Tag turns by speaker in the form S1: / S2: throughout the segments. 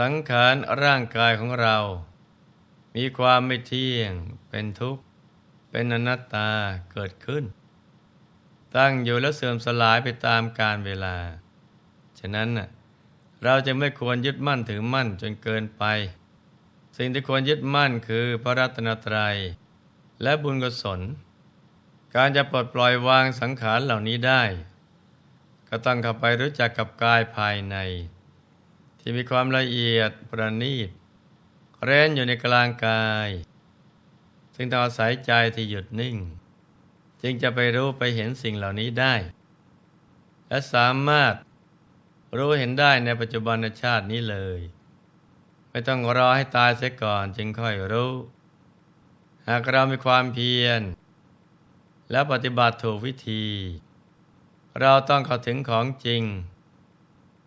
S1: สังขารร่างกายของเรา มีความไม่เที่ยง เป็นทุกข์ เป็นอนัตตาเกิดขึ้น ตั้งอยู่แล้วเสื่อมสลายไปตามกาลเวลา ฉะนั้นเราจะไม่ควรยึดมั่นถือมั่นจนเกินไป สิ่งที่ควรยึดมั่นคือพระรัตนตรัย และบุญกุศล การจะปลดปล่อยวางสังขารเหล่านี้ได้ ก็ต้องเข้าไปรู้จักกับกายภายใน ที่มีความละเอียดประณีตเร้นอยู่ในกลางกาย ซึ่งต้องอาศัยใจที่หยุดนิ่ง จึงจะไปรู้ไปเห็นสิ่งเหล่านี้ได้ และสามารถรู้เห็นได้ในปัจจุบันชาตินี้เลย ไม่ต้องรอให้ตายเสียก่อนจึงค่อยรู้ หากเรามีความเพียร และปฏิบัติถูกวิธี เราต้องเข้าถึงของจริง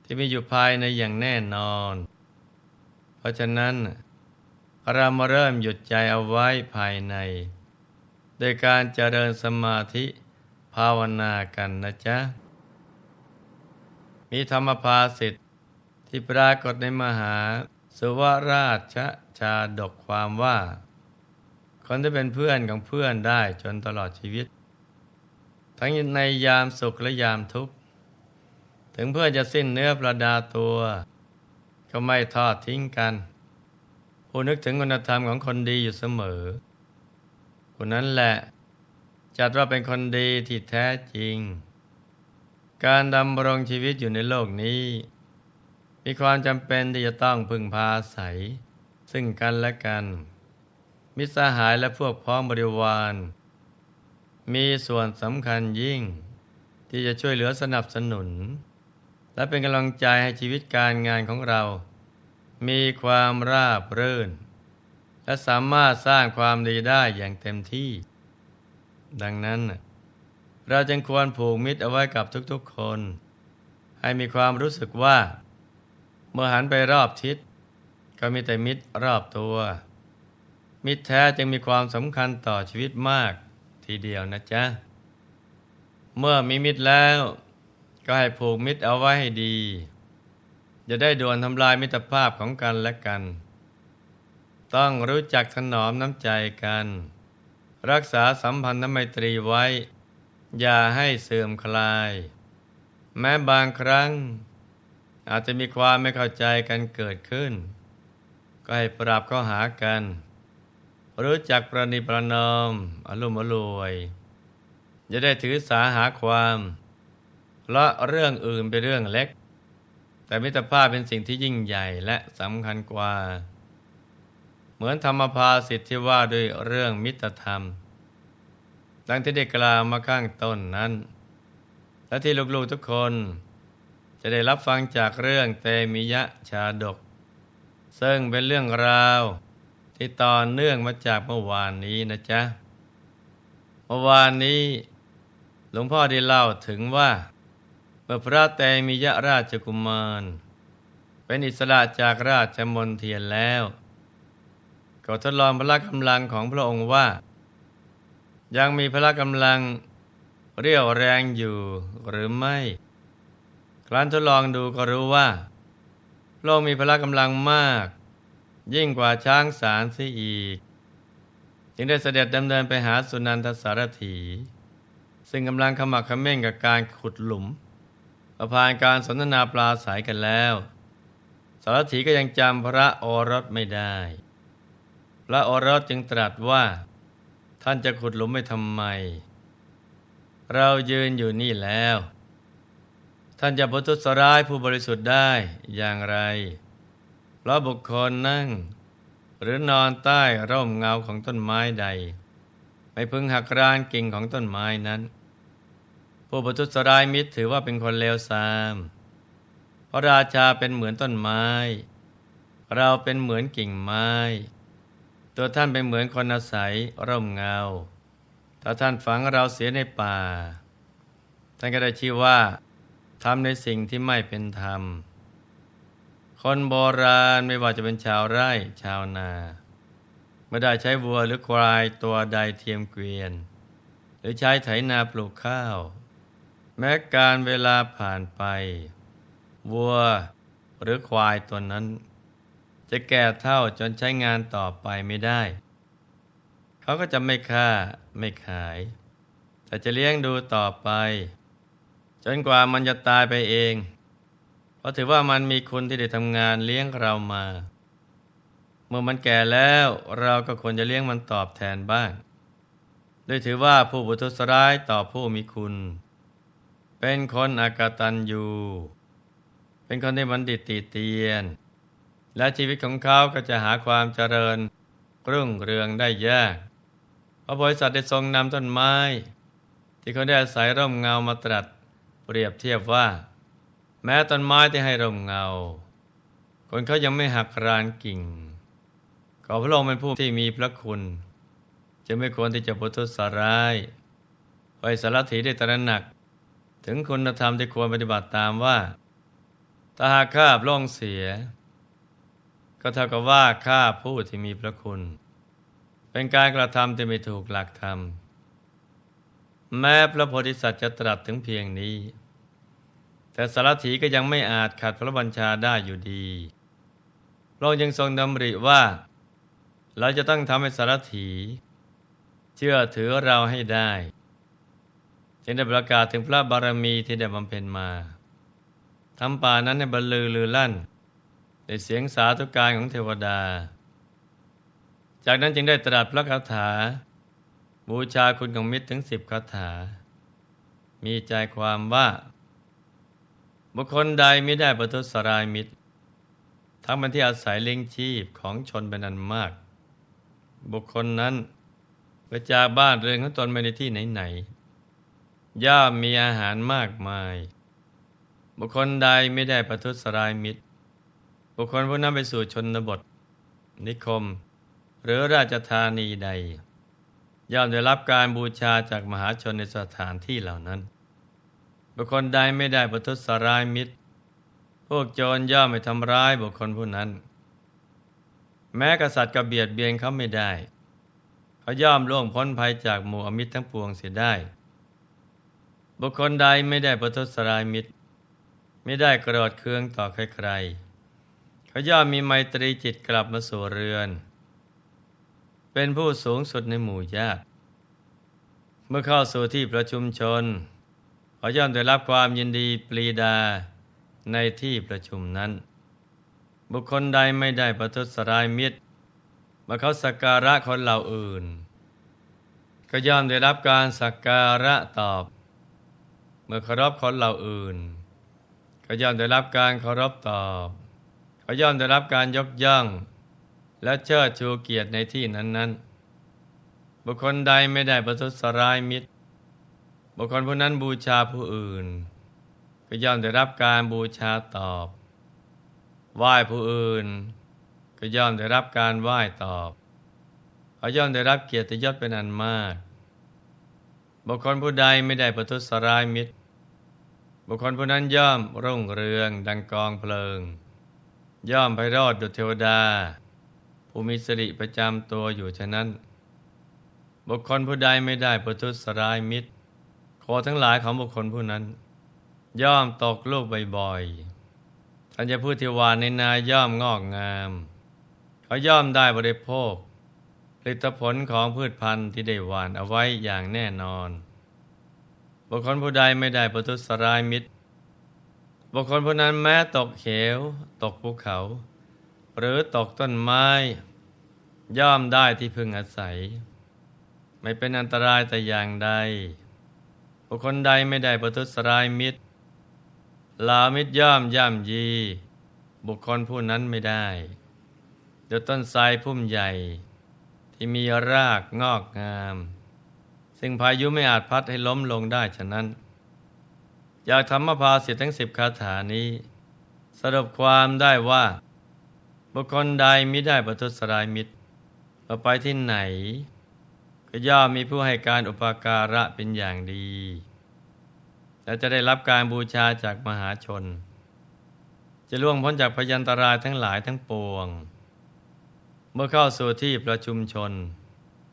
S1: ที่มีอยู่ภายในอย่างแน่นอน เพราะฉะนั้นเรามาเริ่มหยุดใจเอาไว้ภายใน โดยการเจริญสมาธิภาวนากันนะจ๊ะ มีธรรมภาสิทธิ์ที่ปรากฏในมหาสุวราชชาดกความว่า คนที่เป็นเพื่อนของเพื่อนได้จนตลอดชีวิต ทั้งในยามสุขและยามทุกข์ ถึงเพื่อนจะสิ้นเนื้อประดาตัว ก็ไม่ทอดทิ้งกัน ผู้นึกถึงคุณธรรมของคนดีอยู่เสมอ คนนั้นแหละ จัดว่าเป็นคนดีที่แท้จริง การดำรงชีวิตอยู่ในโลกนี้ มีความจำเป็นที่จะต้องพึ่งพาอาศัย ซึ่งกันและกัน มิสหายและพวกพ้องบริวาร มีส่วนสำคัญยิ่ง ที่จะช่วยเหลือสนับสนุน และเป็นกำลังใจให้ชีวิตการงานของเรา มีความราบรื่น และสามารถสร้างความดีได้อย่างเต็มที่ ดังนั้น เราจึงควรผูกมิตรเอาไว้กับทุกๆคน ให้มีความรู้สึกว่า เมื่อหันไปรอบทิศ ก็มีแต่มิตรรอบตัว มิตรแท้จึงมีความสำคัญต่อชีวิตมากทีเดียวนะจ๊ะ เมื่อมีมิตรแล้ว ก็ให้ผูกมิตรเอาไว้ให้ดี จะได้ด่วนทำลายมิตรภาพของกันและกัน ต้องรู้จักถนอมน้ำใจกัน รักษาสัมพันธไมตรีไว้ อย่าให้เสื่อมคลาย แม้บางครั้ง อาจจะมีความไม่เข้าใจกันเกิดขึ้น ก็ให้ปรับข้อหากัน รู้จักประนิประนอมอารมณ์อรวยจะได้ถือสาหาความ เพราะเรื่องอื่นเป็นเรื่องเล็ก แต่มิตรภาพเป็นสิ่งที่ยิ่งใหญ่และสำคัญกว่า เหมือนธรรมภาสิทธิว่าด้วยเรื่องมิตรธรรม ดังที่ได้กล่าวมาข้างต้นนั้น และที่ลูกๆทุกคน จะได้รับฟังจากเรื่องเตมิยะชาดก ซึ่งเป็นเรื่องราวที่ต่อเนื่องมาจากเมื่อวานนี้นะจ๊ะ เมื่อวานนี้หลวงพ่อได้เล่าถึงว่า เมื่อพระเตมิยะราชกุมาร เป็นอิสระจากราชมนเทียนแล้ว ก็ทดลองพละกำลังของพระองค์ว่า ยังมีพละกำลังเรียวแรงอยู่หรือไม่ ครั้นทดลองดูก็รู้ว่าโลกมีพละกำลังมาก ยิ่งกว่าช้างสารซีอีก จึงได้เสด็จดำเนินไปหาสุนันทสารถี ซึ่งกำลังขมักขม้นกับการขุดหลุม ประพานการสนทนาปลาสายกันแล้ว สารถีก็ยังจำพระโอรสไม่ได้ พระโอรสจึงตรัสว่า ท่านจะขุดหลุมไม่ทำไม เรายืนอยู่นี่แล้ว ท่านจะพุทุสร้ายผู้บริสุทธิ์ได้อย่างไร เพราะบุคคลนั่ง หรือนอนใต้ร่มเงาของต้นไม้ใด ไม่พึงหักรานกิ่งของต้นไม้นั้น ผู้บุทุสร้ายมิตรถือว่าเป็นคนเลวทรามเพราะราชาเป็นเหมือนต้นไม้ เราเป็นเหมือนกิ่งไม้ ตัวท่านเป็นเหมือนคนอาศัยร่มเงา ถ้าท่านฝังเราเสียในป่า ท่านก็ได้ชื่อว่าทำในสิ่งที่ไม่เป็นธรรม คนโบราณไม่ว่าจะเป็นชาวไร่ชาวนาไม่ได้ใช้วัวหรือควายตัวใดเทียมเกวียน หรือใช้ไถนาปลูกข้าว แม้การเวลาผ่านไป วัวหรือควายตัวนั้น จะแก่เท่าจนใช้งานต่อไปไม่ได้ เขาก็จะไม่ฆ่าไม่ขาย แต่จะเลี้ยงดูต่อไป จนกว่ามันจะตายไปเอง เพราะถือว่ามันมีคุณที่ได้ทำงานเลี้ยงเรามา เมื่อมันแก่แล้วเราก็ควรจะเลี้ยงมันตอบแทนบ้าง โดยถือว่าผู้บุทุสร้ายต่อผู้มีคุณ เป็นคนอากตันยูเป็นคนที่บัณฑิตตีเตียน และชีวิตของเขาก็จะหาความเจริญรุ่งเรืองได้ยากพระบริษัทได้ทรงนำต้นไม้ ที่เขาได้อาศัยร่มเงามาตรัสเปรียบเทียบว่า แม้ต้นไม้ที่ให้ร่มเงา คนเขายังไม่หักรานกิ่ง ขอพระองค์เป็นผู้ที่มีพระคุณ จะไม่ควรที่จะพุทุสร้ายไปสารถีได้ตระหนัก ถึงคุณธรรมที่ควรปฏิบัติตามว่าถ้าหากข้าพล่องเสีย ก็เท่ากับว่าข้าผู้ที่มีพระคุณ เป็นการกระทำที่ไม่ถูกหลักธรรม แม้พระโพธิสัตว์จะตรัสถึงเพียงนี้ แต่สารถีก็ยังไม่อาจขัดพระบัญชาได้อยู่ดีพระองค์ยังทรงดำริว่า เราจะต้องทำให้สารถี เชื่อถือเราให้ได้ จึงได้ประกาศถึงพระบารมีที่ได้บำเพ็ญมาทำป่านั้นในบรรลือลือลั่นในเสียงสาธุการของเทวดา จากนั้นจึงได้ตรัสพระคาถา บูชาคุณของมิตรถึงสิบคาถา มีใจความว่า บุคคลใดไม่ได้ประทุษรายมิตร ทั้งเป็นที่อาศัยเลี้ยงชีพของชนเป็นอันมาก บุคคลนั้นไปจากบ้านเรือนของตนไปในที่ไหน ย่อมมีอาหารมากมาย บุคคลใดไม่ได้ประทุษร้ายมิตร บุคคลผู้นั้นไปสู่ชนบท นิคม หรือราชธานีใด ย่อมได้รับการบูชาจากมหาชนในสถานที่เหล่านั้น บุคคลใดไม่ได้ประทุษร้ายมิตร พวกโจรย่อมไม่ทำร้ายบุคคลผู้นั้น แม้กษัตริย์ก็เบียดเบียนเขาไม่ได้ เขาย่อมล่วงพ้นภัยจากหมู่อมิตรทั้งปวงเสียได้ บุคคลใดไม่ได้ประทุษร้ายมิตร ไม่ได้กรดเคืองต่อใครๆเขาย่อมมีไมตรีจิตกลับมาสู่เรือน เป็นผู้สูงสุดในหมู่ญาติ เมื่อเข้าสู่ที่ประชุมชน เขาย่อมได้รับความยินดีปรีดาในที่ประชุมนั้น บุคคลใดไม่ได้ประทุษร้ายมิตรมาเขาสักการะคนเหล่าอื่น ก็ย่อมได้รับการสักการะตอบ เมื่อเคารพคนเหล่าอื่น ก็ย่อมได้รับการเคารพตอบ ก็ย่อมได้รับการยกย่อง และเชิดชูเกียรติในที่นั้น ๆ บุคคลใดไม่ได้ประทุษร้ายมิตร บุคคลผู้นั้นบูชาผู้อื่น ก็ย่อมได้รับการบูชาตอบไหว้ผู้อื่น ก็ย่อมได้รับการไหว้ตอบเขาย่อมได้รับเกียรติยศเป็นอันมาก บุคคลผู้ใดไม่ได้ประทุษร้ายมิตร บุคคลผู้นั้นย่อมรุ่งเรืองดังกองเพลิง ย่อมไปรอดดุจเทวดา ผู้มีสิริประจำตัวอยู่ฉะนั้น บุคคลผู้ใดไม่ได้ประทุษร้ายมิตรโคทั้งหลายของบุคคลผู้นั้น ย่อมตกลูกบ่อยๆท่านจะพูดที่วานในนาย่อมงอกงาม เขาย่อมได้บริโภค ผลิตผลของพืชพันธุ์ที่ได้หวานเอาไว้อย่างแน่นอน บุคคลผู้ใดไม่ได้ประทุษร้ายมิตร บุคคลผู้นั้นแม้ตกเหวตกภูเขา หรือตกต้นไม้ ย่อมได้ที่พึงอาศัย ไม่เป็นอันตรายแต่อย่างใด บุคคลใดไม่ได้ประทุษร้ายมิตร ลามิตรย่อมย่ำยี บุคคลผู้นั้นไม่ได้เดี๋ยวต้นไทรพุ่มใหญ่ ที่มีรากงอกงาม ซึ่งพายุไม่อาจพัดให้ล้มลงได้ฉะนั้น อยากทำมภาสิททั้งสิบคาถานี้ สรุปความได้ว่า บุคคลใดมิได้ประทุษร้ายมิตรเราไปที่ไหน ก็ย่อมมีผู้ให้การอุปการะเป็นอย่างดี และจะได้รับการบูชาจากมหาชน จะล่วงพ้นจากพยันตรายทั้งหลายทั้งปวง เมื่อเข้าสู่ที่ประชุมชน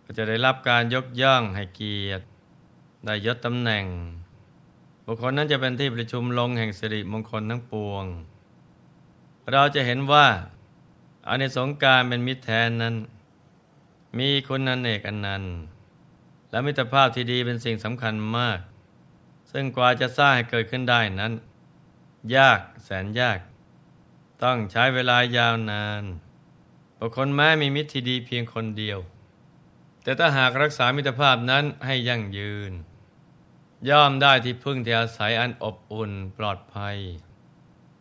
S1: ก็จะได้รับการยกย่องให้เกียรติ ได้ยศตำแหน่ง บุคคลนั้นจะเป็นที่ประชุมลงแห่งสิริมงคลทั้งปวง เราจะเห็นว่าอานิสงส์การเป็นมิตรแทนนั้น มีคุณนันเอกอันนันและมิตรภาพที่ดีเป็นสิ่งสำคัญมาก ซึ่งกว่าจะสร้างให้เกิดขึ้นได้นั้น ยากแสนยาก ต้องใช้เวลายาวนาน บุคคลแม้มีมิตรที่ดีเพียงคนเดียว แต่ถ้าหากรักษามิตรภาพนั้นให้ยั่งยืน ย่อมได้ที่พึ่งที่อาศัยอันอบอุ่นปลอดภัย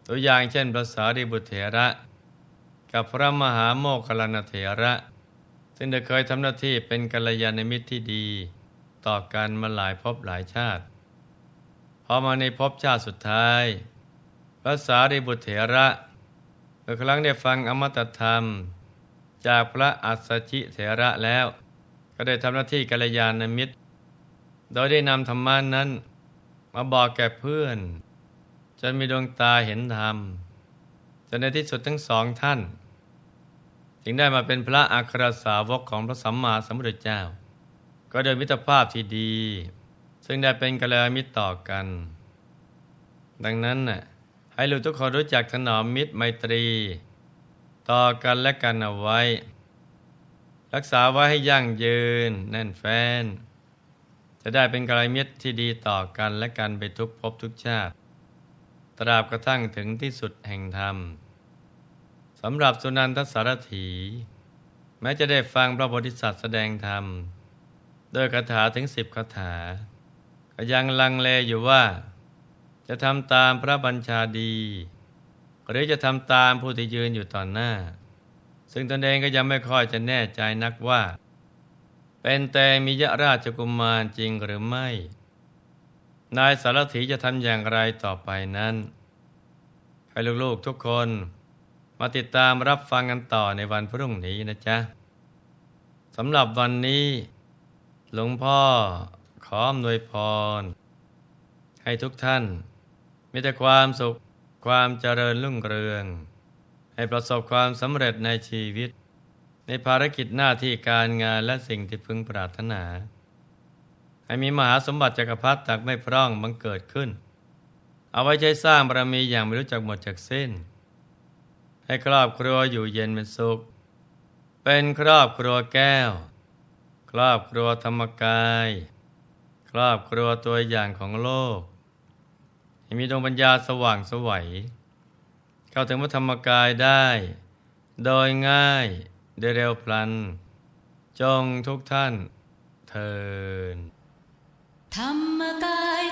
S1: ตัวอย่างเช่นพระสารีบุตรเถระ กับพระมหาโมคคัลลานเถระ ซึ่งได้เคยทำหน้าที่เป็นกัลยาณมิตรที่ดี ต่อกันมาหลายภพหลายชาติพอมาในภพชาติสุดท้ายพระสารีบุตรเถระเมื่อครั้งได้ฟังอมตะธรรม จากพระอัสสชิเถระแล้ว ก็ได้ทำหน้าที่กัลยาณมิตร โดยได้นำธรรมานั้น มาบอกแก่เพื่อน จนมีดวงตาเห็นธรรมจนในที่สุดทั้งสองท่าน จึงได้มาเป็นพระอัครสาวกของพระสัมมาสัมพุทธเจ้า ก็โดยมิตรภาพที่ดี ซึ่งได้เป็นกัลยาณมิตรต่อกัน ดังนั้นน่ะให้ลูกทุกคนรู้จักถนอมมิตรไมตรี ต่อกันและกันเอาไว้ รักษาไว้ให้ยั่งยืนแน่นแฟ้นจะได้เป็นกลยาณมิตรที่ดีต่อกันและกันไปทุกภพทุกชาติ ตราบกระทั่งถึงที่สุดแห่งธรรมสำหรับสุนันทสารถี แม้จะได้ฟังพระโพธิสัตว์แสดงธรรมโดยคาถาถึงสิบคาถา ก็ยังลังเลอยู่ว่า จะทำตามพระบัญชาดี หรือจะทำตามผู้ที่ยืนอยู่ต่อหน้า ซึ่งตนเองก็ยังไม่ค่อยจะแน่ใจนักว่า เป็นแต่มียราชกุมารจริงหรือไม่ นายสารถีจะทำอย่างไรต่อไปนั้น ให้ลูกๆทุกคนมาติดตามรับฟังกันต่อในวันพรุ่งนี้นะจ๊ะสำหรับวันนี้ หลวงพ่อขออำนวยพร ให้ทุกท่าน มีแต่ความสุข ความเจริญรุ่งเรือง ให้ประสบความสำเร็จในชีวิต ในภารกิจหน้าที่การงานและสิ่งที่พึงปรารถนา ให้มีมหาสมบัติจักรพรรดิตักไม่พร่องบังเกิดขึ้น เอาไว้ใช้สร้างบารมีอย่างไม่รู้จักหมดจากสิ้น ให้ครอบครัวอยู่เย็นเป็นสุข เป็นครอบครัวแก้ว ครอบครัวธรรมกาย ครอบครัวตัวอย่างของโลก ให้มีดวงปัญญาสว่างสวัยเข้าถึงพระธรรมกายได้ โดยง่ายโดยเร็วพลัน จงทุกท่านเทิน
S2: ธรรมกาย